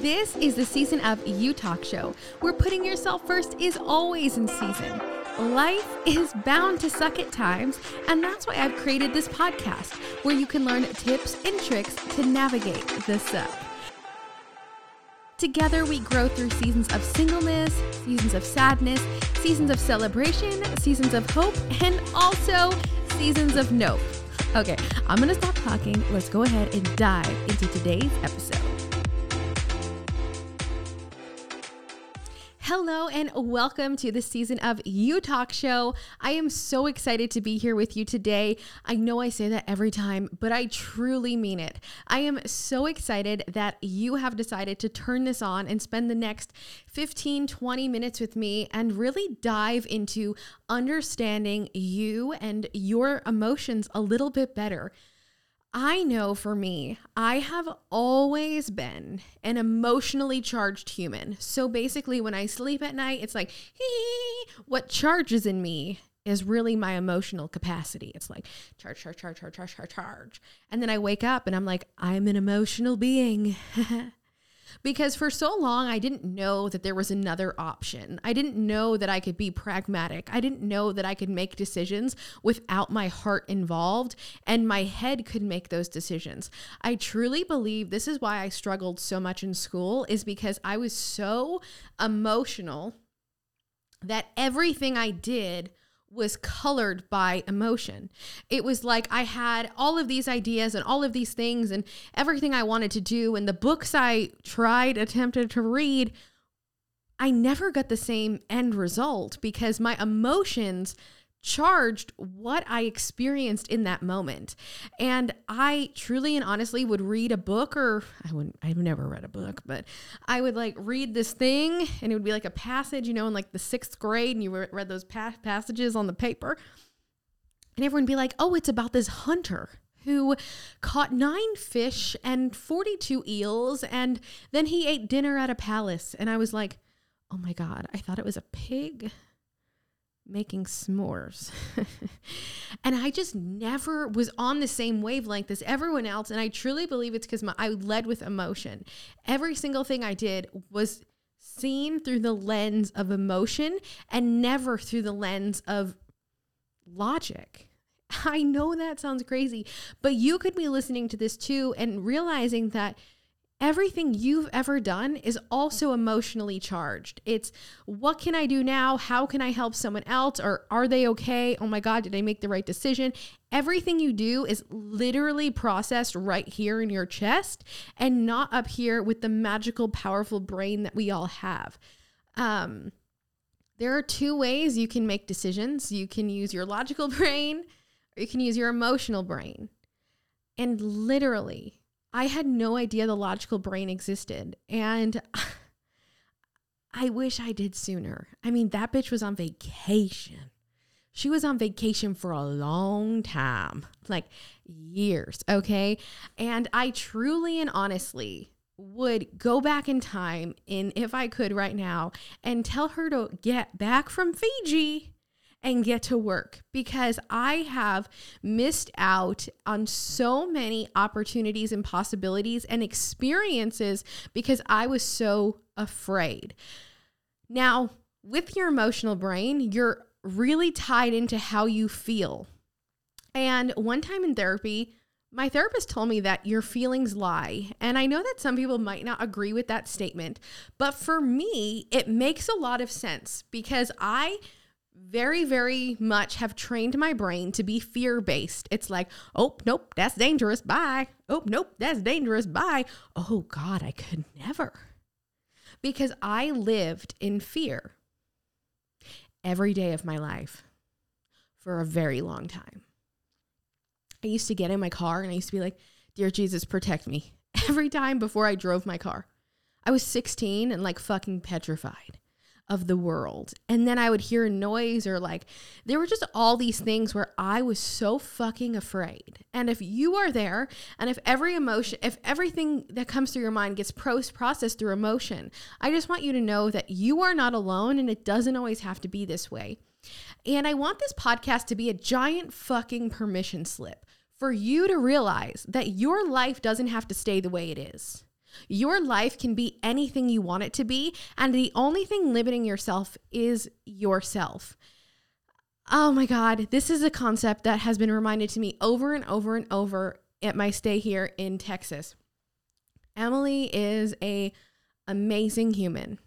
This is the season of You Talk Show, where putting yourself first is always in season. Life is bound to suck at times, and that's why I've created this podcast where you can learn tips and tricks to navigate the suck. Together, we grow through seasons of singleness, seasons of sadness, seasons of celebration, seasons of hope, and also seasons of nope. Okay, I'm gonna stop talking. Let's go ahead and dive into today's episode. Hello and welcome to the season of You Talk Show. I am so excited to be here with you today. I know I say that every time, but I truly mean it. I am so excited that you have decided to turn this on and spend the next 15, 20 minutes with me and really dive into understanding you and your emotions a little bit better. I know for me, I have always been an emotionally charged human. So basically, when I sleep at night, it's like, what charges in me is really my emotional capacity. It's like charge, charge, charge, charge, charge, charge, charge. And then I wake up and I'm like, I'm an emotional being. because for so long I didn't know that there was another option. I didn't know that I could be pragmatic. I didn't know that I could make decisions without my heart involved and my head could make those decisions. I truly believe this is why I struggled so much in school is because I was so emotional that everything I did was colored by emotion. It was like I had all of these ideas and all of these things and everything I wanted to do. And the books I tried, attempted to read, I never got the same end result because my emotions charged what I experienced in that moment. And I truly and honestly would read a book or I wouldn't I've never read a book, but I would like read this thing and it would be like a passage, you know, in like the 6th grade and you read those pa- passages on the paper. And everyone would be like, "Oh, it's about this hunter." Who caught nine fish and 42 eels, and then he ate dinner at a palace. And I was like, oh my God, I thought it was a pig making s'mores. and I just never was on the same wavelength as everyone else. And I truly believe it's because I led with emotion. Every single thing I did was seen through the lens of emotion and never through the lens of logic. I know that sounds crazy, but you could be listening to this too and realizing that everything you've ever done is also emotionally charged. It's what can I do now? How can I help someone else? Or are they okay? Oh my God, did I make the right decision? Everything you do is literally processed right here in your chest and not up here with the magical, powerful brain that we all have. Um, there are two ways you can make decisions you can use your logical brain or you can use your emotional brain. And literally, I had no idea the logical brain existed. And I wish I did sooner. I mean, that bitch was on vacation. She was on vacation for a long time, like years, okay? And I truly and honestly would go back in time in if I could right now and tell her to get back from Fiji and get to work because I have missed out on so many opportunities and possibilities and experiences because I was so afraid. Now, with your emotional brain, you're really tied into how you feel. And one time in therapy, my therapist told me that your feelings lie. And I know that some people might not agree with that statement, but for me, it makes a lot of sense because I very, very much have trained my brain to be fear based. It's like, oh, nope, that's dangerous. Bye. Oh, nope, that's dangerous. Bye. Oh, God, I could never. Because I lived in fear every day of my life for a very long time. I used to get in my car and I used to be like, Dear Jesus, protect me every time before I drove my car. I was 16 and like fucking petrified of the world. And then I would hear a noise or like there were just all these things where I was so fucking afraid. And if you are there and if every emotion, if everything that comes through your mind gets processed through emotion, I just want you to know that you are not alone and it doesn't always have to be this way. And I want this podcast to be a giant fucking permission slip for you to realize that your life doesn't have to stay the way it is. Your life can be anything you want it to be, and the only thing limiting yourself is yourself. Oh my God, this is a concept that has been reminded to me over and over and over at my stay here in Texas. Emily is a amazing human.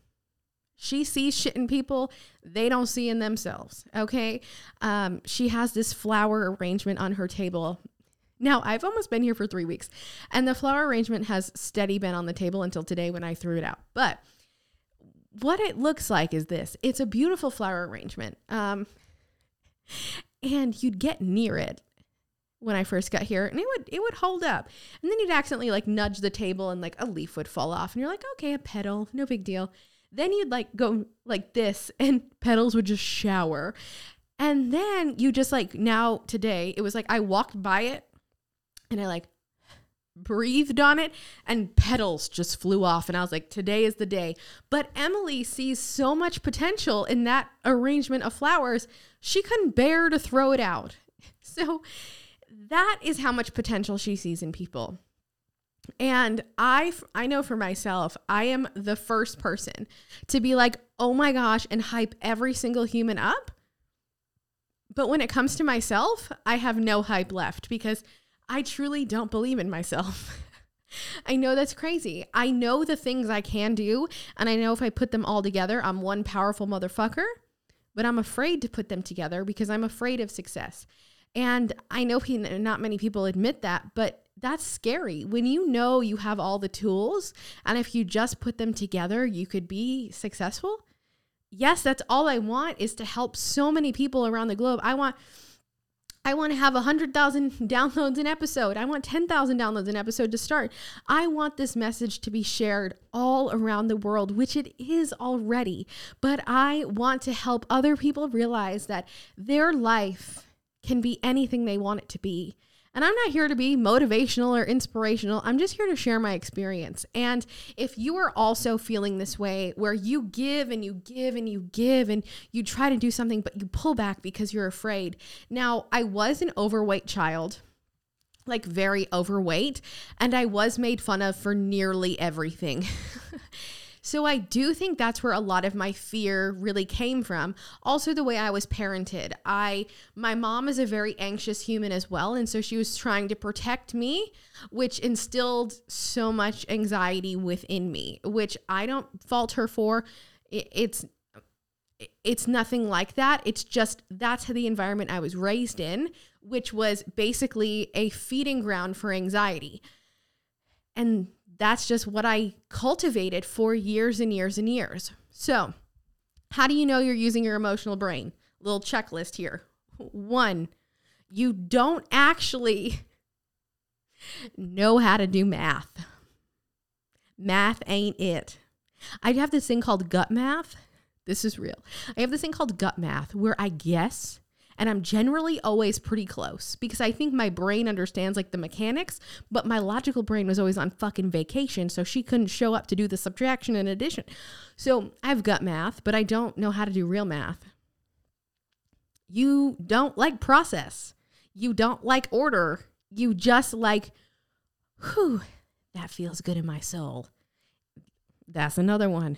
She sees shit in people they don't see in themselves. Okay. Um, she has this flower arrangement on her table. Now, I've almost been here for three weeks, and the flower arrangement has steady been on the table until today when I threw it out. But what it looks like is this it's a beautiful flower arrangement. Um, and you'd get near it when I first got here and it would it would hold up. And then you'd accidentally like nudge the table and like a leaf would fall off and you're like, "Okay, a petal, no big deal." Then you'd like go like this and petals would just shower. And then you just like now today, it was like I walked by it and I like breathed on it and petals just flew off and I was like today is the day. But Emily sees so much potential in that arrangement of flowers, she couldn't bear to throw it out. So that is how much potential she sees in people. And I I know for myself, I am the first person to be like, "Oh my gosh," and hype every single human up. But when it comes to myself, I have no hype left because I truly don't believe in myself. I know that's crazy. I know the things I can do, and I know if I put them all together, I'm one powerful motherfucker, but I'm afraid to put them together because I'm afraid of success. And I know not many people admit that, but that's scary when you know you have all the tools and if you just put them together, you could be successful. Yes, that's all I want is to help so many people around the globe. I want I want to have 100,000 downloads an episode. I want 10,000 downloads an episode to start. I want this message to be shared all around the world, which it is already. But I want to help other people realize that their life can be anything they want it to be. And I'm not here to be motivational or inspirational. I'm just here to share my experience. And if you are also feeling this way, where you give and you give and you give and you try to do something, but you pull back because you're afraid. Now, I was an overweight child like very overweight and I was made fun of for nearly everything. So I do think that's where a lot of my fear really came from. Also the way I was parented. I my mom is a very anxious human as well and so she was trying to protect me, which instilled so much anxiety within me, which I don't fault her for. It's it's nothing like that. It's just that's the environment I was raised in, which was basically a feeding ground for anxiety. And that's just what I cultivated for years and years and years. So, how do you know you're using your emotional brain? Little checklist here. One, you don't actually know how to do math. Math ain't it. I have this thing called gut math. This is real. I have this thing called gut math where I guess and I'm generally always pretty close because I think my brain understands like the mechanics, but my logical brain was always on fucking vacation. So she couldn't show up to do the subtraction and addition. So I've got math, but I don't know how to do real math. You don't like process, you don't like order. You just like, whew, that feels good in my soul. That's another one.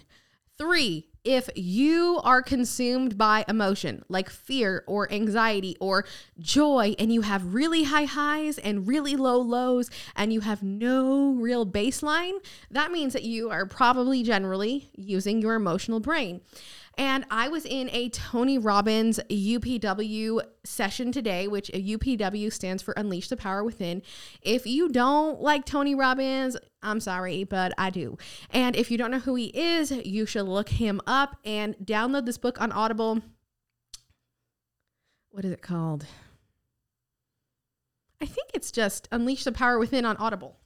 Three, if you are consumed by emotion like fear or anxiety or joy, and you have really high highs and really low lows, and you have no real baseline, that means that you are probably generally using your emotional brain. And I was in a Tony Robbins UPW session today, which UPW stands for Unleash the Power Within. If you don't like Tony Robbins, I'm sorry, but I do. And if you don't know who he is, you should look him up and download this book on Audible. What is it called? I think it's just Unleash the Power Within on Audible.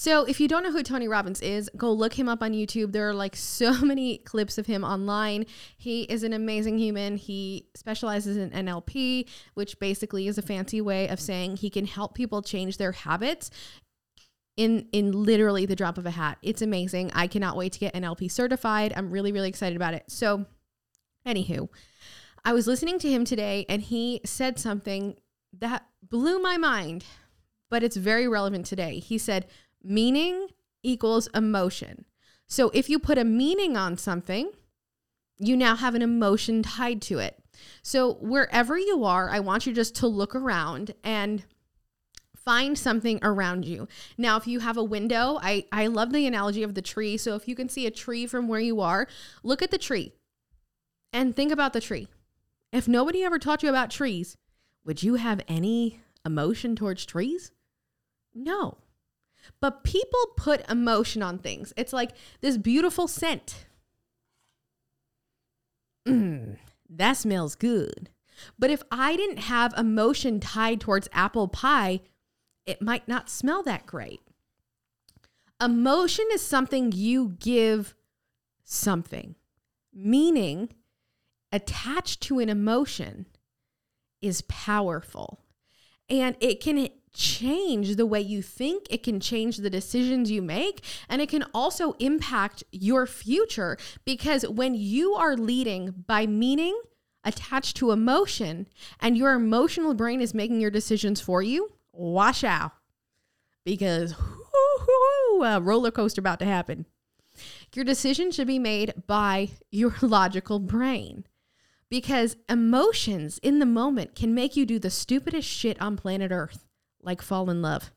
So, if you don't know who Tony Robbins is, go look him up on YouTube. There are like so many clips of him online. He is an amazing human. He specializes in NLP, which basically is a fancy way of saying he can help people change their habits in in literally the drop of a hat. It's amazing. I cannot wait to get NLP certified. I'm really really excited about it. So, anywho, I was listening to him today and he said something that blew my mind, but it's very relevant today. He said, Meaning equals emotion. So if you put a meaning on something, you now have an emotion tied to it. So wherever you are, I want you just to look around and find something around you. Now, if you have a window, I, I love the analogy of the tree. So if you can see a tree from where you are, look at the tree and think about the tree. If nobody ever taught you about trees, would you have any emotion towards trees? No. But people put emotion on things. It's like this beautiful scent. Mm, that smells good. But if I didn't have emotion tied towards apple pie, it might not smell that great. Emotion is something you give something, meaning attached to an emotion is powerful and it can change the way you think, it can change the decisions you make, and it can also impact your future because when you are leading by meaning attached to emotion and your emotional brain is making your decisions for you, watch out. Because a roller coaster about to happen. Your decision should be made by your logical brain. Because emotions in the moment can make you do the stupidest shit on planet Earth, like fall in love.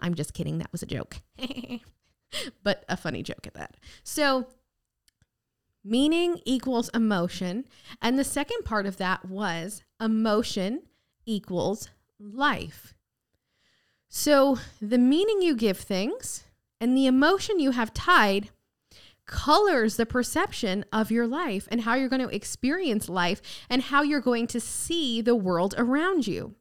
I'm just kidding. That was a joke, but a funny joke at that. So, meaning equals emotion. And the second part of that was emotion equals life. So the meaning you give things and the emotion you have tied colors the perception of your life and how you're going to experience life and how you're going to see the world around you.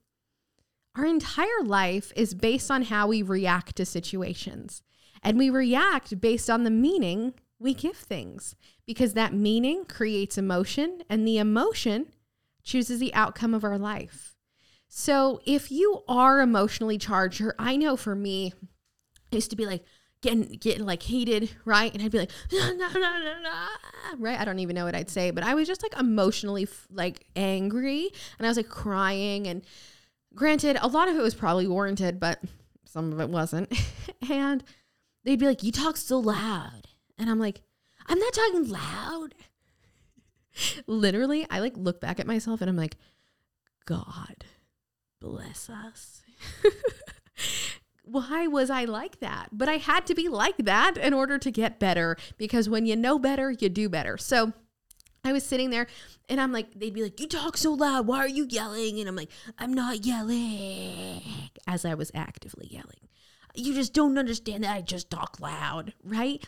Our entire life is based on how we react to situations. And we react based on the meaning we give things because that meaning creates emotion and the emotion chooses the outcome of our life. So if you are emotionally charged, or I know for me, I used to be like getting getting like heated, right? And I'd be like, nah, nah, nah, right? I don't even know what I'd say, but I was just like emotionally like angry, and I was like crying. And granted, a lot of it was probably warranted, but some of it wasn't. and they'd be like, "You talk so loud," and I'm like, "I'm not talking loud." Literally, I like look back at myself and I'm like, God bless us. Why was I like that? But I had to be like that in order to get better because when you know better, you do better. So I was sitting there and I'm like, they'd be like, You talk so loud. Why are you yelling? And I'm like, I'm not yelling as I was actively yelling. You just don't understand that I just talk loud, right?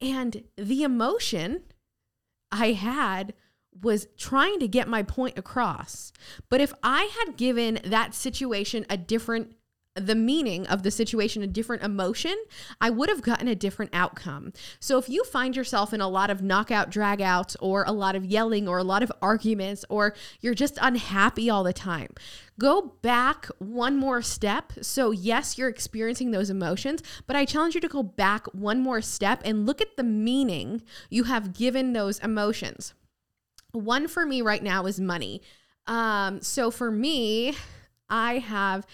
And the emotion I had was trying to get my point across. But if I had given that situation a different the meaning of the situation a different emotion, I would have gotten a different outcome. So if you find yourself in a lot of knockout dragouts or a lot of yelling or a lot of arguments or you're just unhappy all the time, go back one more step. So yes, you're experiencing those emotions, but I challenge you to go back one more step and look at the meaning you have given those emotions. One for me right now is money. Um, so for me, I have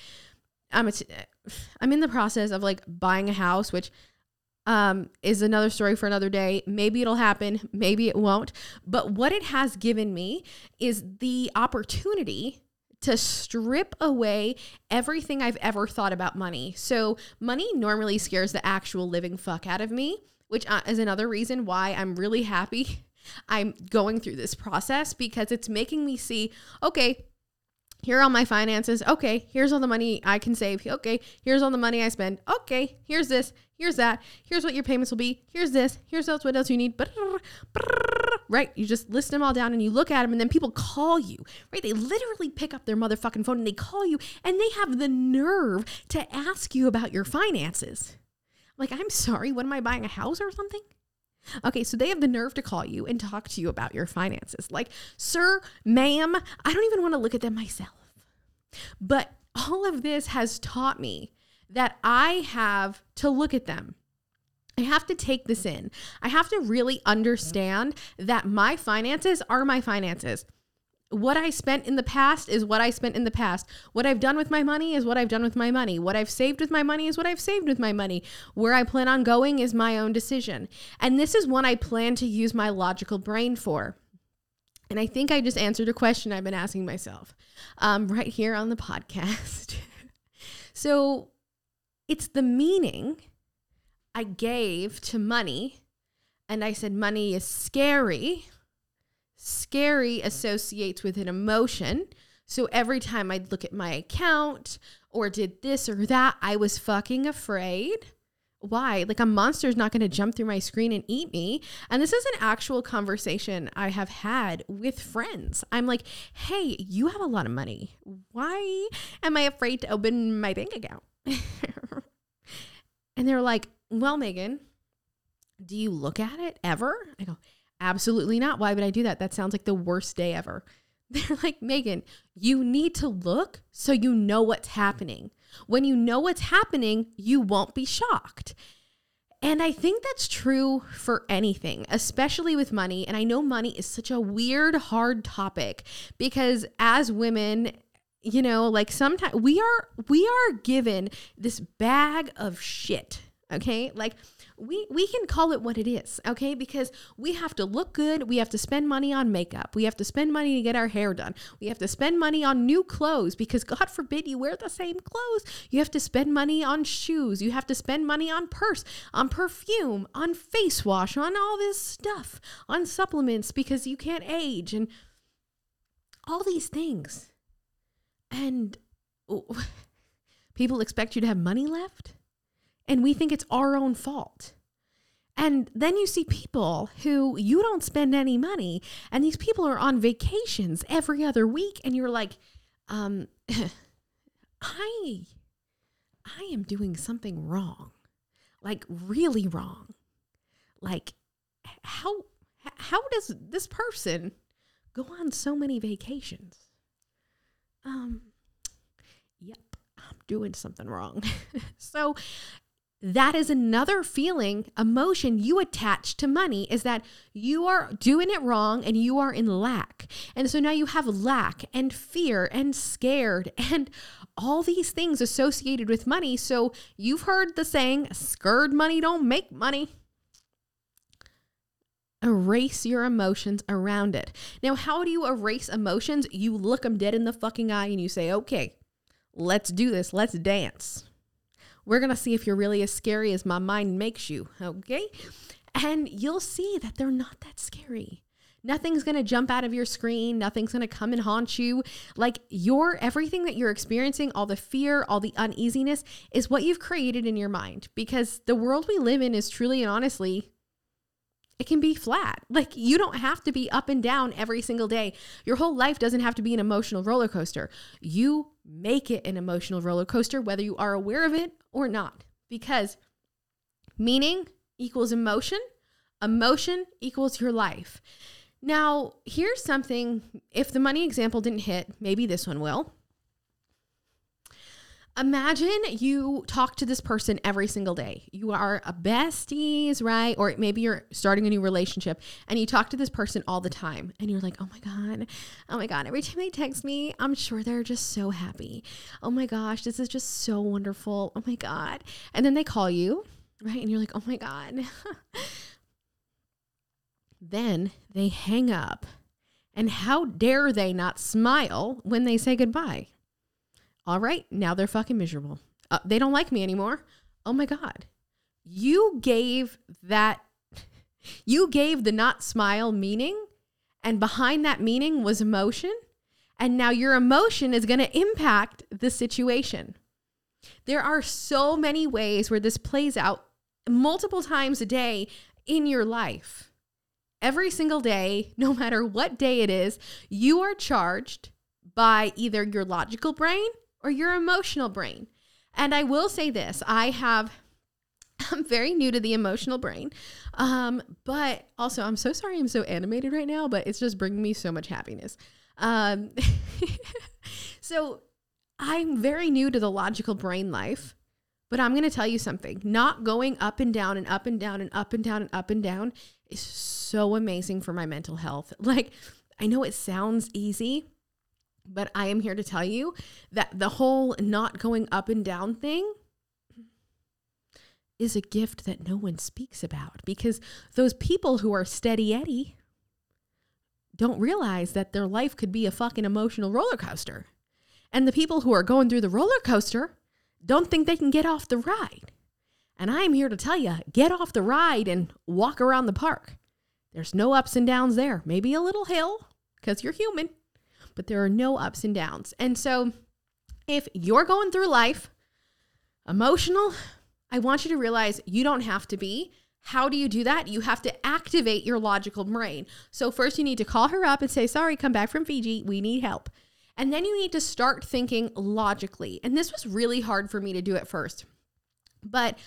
I'm a t- I'm in the process of like buying a house, which um, is another story for another day. Maybe it'll happen, maybe it won't. But what it has given me is the opportunity to strip away everything I've ever thought about money. So, money normally scares the actual living fuck out of me, which uh, is another reason why I'm really happy I'm going through this process because it's making me see, okay, here are all my finances. Okay, here's all the money I can save. Okay, here's all the money I spend. Okay, here's this, here's that. Here's what your payments will be. Here's this. Here's else what else you need. Right? You just list them all down and you look at them, and then people call you. Right? They literally pick up their motherfucking phone and they call you, and they have the nerve to ask you about your finances. Like, I'm sorry, what am I buying a house or something? Okay, so they have the nerve to call you and talk to you about your finances. Like, sir, ma'am, I don't even want to look at them myself. But all of this has taught me that I have to look at them. I have to take this in. I have to really understand that my finances are my finances. What I spent in the past is what I spent in the past. What I've done with my money is what I've done with my money. What I've saved with my money is what I've saved with my money. Where I plan on going is my own decision. And this is one I plan to use my logical brain for. And I think I just answered a question I've been asking myself um, right here on the podcast. so it's the meaning I gave to money. And I said, money is scary Scary associates with an emotion. So every time I'd look at my account or did this or that, I was fucking afraid. Why? Like a monster's not going to jump through my screen and eat me. And this is an actual conversation I have had with friends. I'm like, hey, you have a lot of money. Why am I afraid to open my bank account? and they're like, well, Meagan, do you look at it ever? I go, Absolutely not. Why would I do that? That sounds like the worst day ever. They're like, Meagan, you need to look so you know what's happening. When you know what's happening, you won't be shocked. And I think that's true for anything, especially with money. And I know money is such a weird, hard topic because as women, you know, like sometimes we are we are given this bag of shit. Okay? Like we we can call it what it is, okay? Because we have to look good, we have to spend money on makeup, we have to spend money to get our hair done, we have to spend money on new clothes because God forbid you wear the same clothes. You have to spend money on shoes, you have to spend money on purse, on perfume, on face wash, on all this stuff, on supplements because you can't age and all these things. And oh, people expect you to have money left and we think it's our own fault. And then you see people who you don't spend any money, and these people are on vacations every other week, and you're like, um, I, I am doing something wrong, like really wrong. Like, how, how does this person go on so many vacations? Um, yep, I'm doing something wrong. so that is another feeling, emotion you attach to money is that you are doing it wrong and you are in lack. And so now you have lack and fear and scared and all these things associated with money. So you've heard the saying, scared money don't make money. Erase your emotions around it. Now, how do you erase emotions? You look them dead in the fucking eye and you say, okay, let's do this. Let's dance. We're going to see if you're really as scary as my mind makes you, okay? And you'll see that they're not that scary. Nothing's going to jump out of your screen. Nothing's going to come and haunt you. Like your everything that you're experiencing, all the fear, all the uneasiness is what you've created in your mind because the world we live in is truly and honestly it can be flat. Like you don't have to be up and down every single day. Your whole life doesn't have to be an emotional roller coaster. You make it an emotional roller coaster, whether you are aware of it or not, because meaning equals emotion, emotion equals your life. Now, here's something if the money example didn't hit, maybe this one will. Imagine you talk to this person every single day. You are a besties, right? Or maybe you're starting a new relationship and you talk to this person all the time and you're like, oh my God, oh my God. Every time they text me, I'm sure they're just so happy. Oh my gosh, this is just so wonderful. Oh my God. And then they call you, right? And you're like, oh my God. then they hang up. And how dare they not smile when they say goodbye? All right, now they're fucking miserable. Uh, they don't like me anymore. Oh my God. You gave that, you gave the not smile meaning, and behind that meaning was emotion. And now your emotion is going to impact the situation. There are so many ways where this plays out multiple times a day in your life. Every single day, no matter what day it is, you are charged by either your logical brain or your emotional brain. And I will say this I have, I'm very new to the emotional brain. Um, but also, I'm so sorry I'm so animated right now, but it's just bringing me so much happiness. Um, so I'm very new to the logical brain life. But I'm going to tell you something. Not going up and down and up and down and up and down and up and down is so amazing for my mental health. Like I know it sounds easy, but I am here to tell you that the whole not going up and down thing is a gift that no one speaks about because those people who are steady Eddie don't realize that their life could be a fucking emotional roller coaster. And the people who are going through the roller coaster don't think they can get off the ride. And I'm here to tell you get off the ride and walk around the park. There's no ups and downs there. Maybe a little hill because you're human, but there are no ups and downs. And so if you're going through life emotional, I want you to realize you don't have to be. How do you do that? You have to activate your logical brain. So, first, you need to call her up and say, Sorry, come back from Fiji. We need help. And then you need to start thinking logically. And this was really hard for me to do at first. But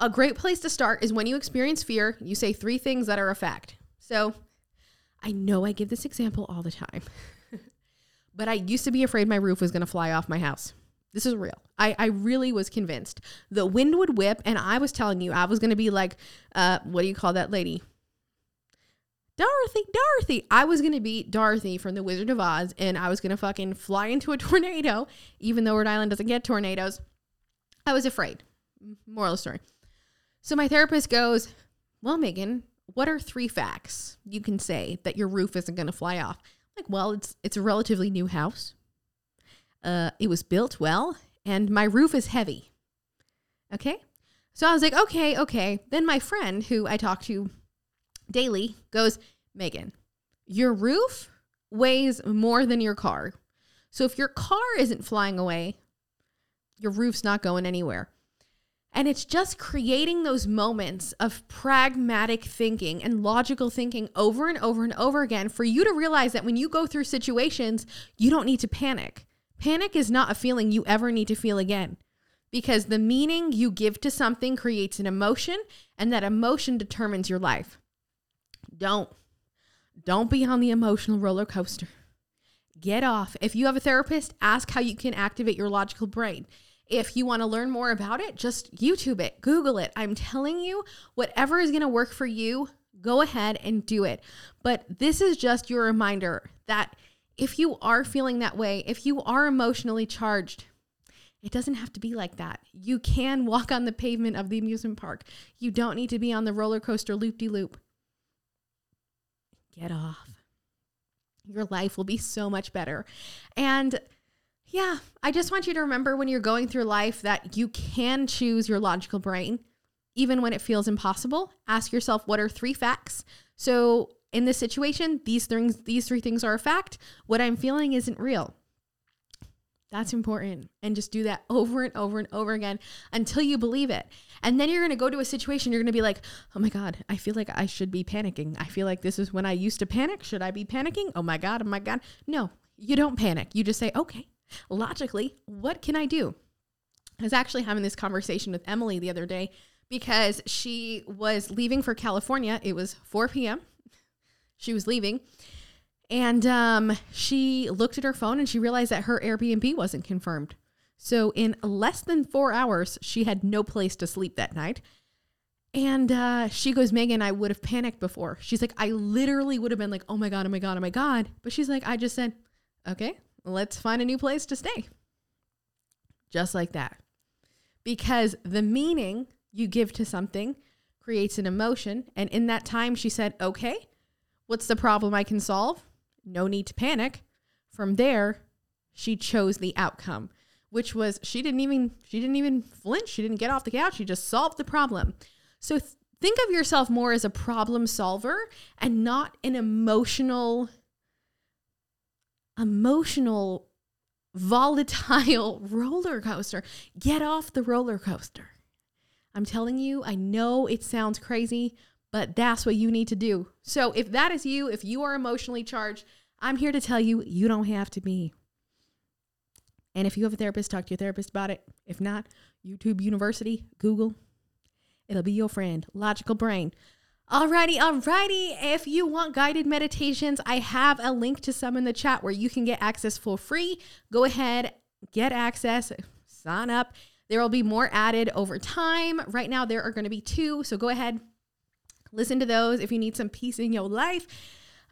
a great place to start is when you experience fear, you say three things that are a fact. So I know I give this example all the time, but I used to be afraid my roof was going to fly off my house. This is real. I, I really was convinced. The wind would whip, and I was telling you, I was going to be like, uh, what do you call that lady? Dorothy, Dorothy. I was going to be Dorothy from The Wizard of Oz, and I was going to fucking fly into a tornado, even though Rhode Island doesn't get tornadoes. I was afraid. Moral of the story. So my therapist goes, Well, Meagan, what are three facts you can say that your roof isn't going to fly off? Like, well, it's it's a relatively new house. Uh, it was built well, and my roof is heavy. Okay, so I was like, okay, okay. Then my friend, who I talk to daily, goes, Meagan, your roof weighs more than your car. So if your car isn't flying away, your roof's not going anywhere. And it's just creating those moments of pragmatic thinking and logical thinking over and over and over again for you to realize that when you go through situations, you don't need to panic. Panic is not a feeling you ever need to feel again because the meaning you give to something creates an emotion and that emotion determines your life. Don't. Don't be on the emotional roller coaster. Get off. If you have a therapist, ask how you can activate your logical brain. If you want to learn more about it, just YouTube it, Google it. I'm telling you, whatever is going to work for you, go ahead and do it. But this is just your reminder that if you are feeling that way, if you are emotionally charged, it doesn't have to be like that. You can walk on the pavement of the amusement park. You don't need to be on the roller coaster loop de loop. Get off. Your life will be so much better. And yeah, I just want you to remember when you're going through life that you can choose your logical brain, even when it feels impossible. Ask yourself, what are three facts? So, in this situation, these things, these three things are a fact. What I'm feeling isn't real. That's important. And just do that over and over and over again until you believe it. And then you're going to go to a situation, you're going to be like, oh my God, I feel like I should be panicking. I feel like this is when I used to panic. Should I be panicking? Oh my God, oh my God. No, you don't panic. You just say, okay, logically, what can I do? I was actually having this conversation with Emily the other day because she was leaving for California. It was 4 p.m. She was leaving. And um, she looked at her phone and she realized that her Airbnb wasn't confirmed. So, in less than four hours, she had no place to sleep that night. And uh, she goes, Meagan, I would have panicked before. She's like, I literally would have been like, oh my God, oh my God, oh my God. But she's like, I just said, okay, let's find a new place to stay. Just like that. Because the meaning you give to something creates an emotion. And in that time, she said, okay, what's the problem I can solve? No need to panic. From there, she chose the outcome, which was she didn't even she didn't even flinch. She didn't get off the couch. She just solved the problem. So th- think of yourself more as a problem solver and not an emotional emotional, volatile roller coaster. Get off the roller coaster. I'm telling you, I know it sounds crazy, but that's what you need to do. So if that is you, if you are emotionally charged, I'm here to tell you, you don't have to be. And if you have a therapist, talk to your therapist about it. If not, YouTube University, Google, it'll be your friend. Logical Brain. Alrighty, alrighty. If you want guided meditations, I have a link to some in the chat where you can get access for free. Go ahead, get access, sign up. There will be more added over time. Right now, there are going to be two. So go ahead, listen to those if you need some peace in your life.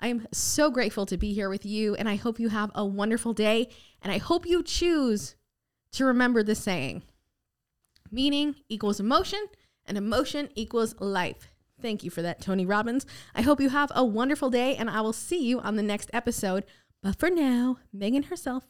I am so grateful to be here with you, and I hope you have a wonderful day. And I hope you choose to remember the saying meaning equals emotion, and emotion equals life. Thank you for that, Tony Robbins. I hope you have a wonderful day, and I will see you on the next episode. But for now, Meagan herself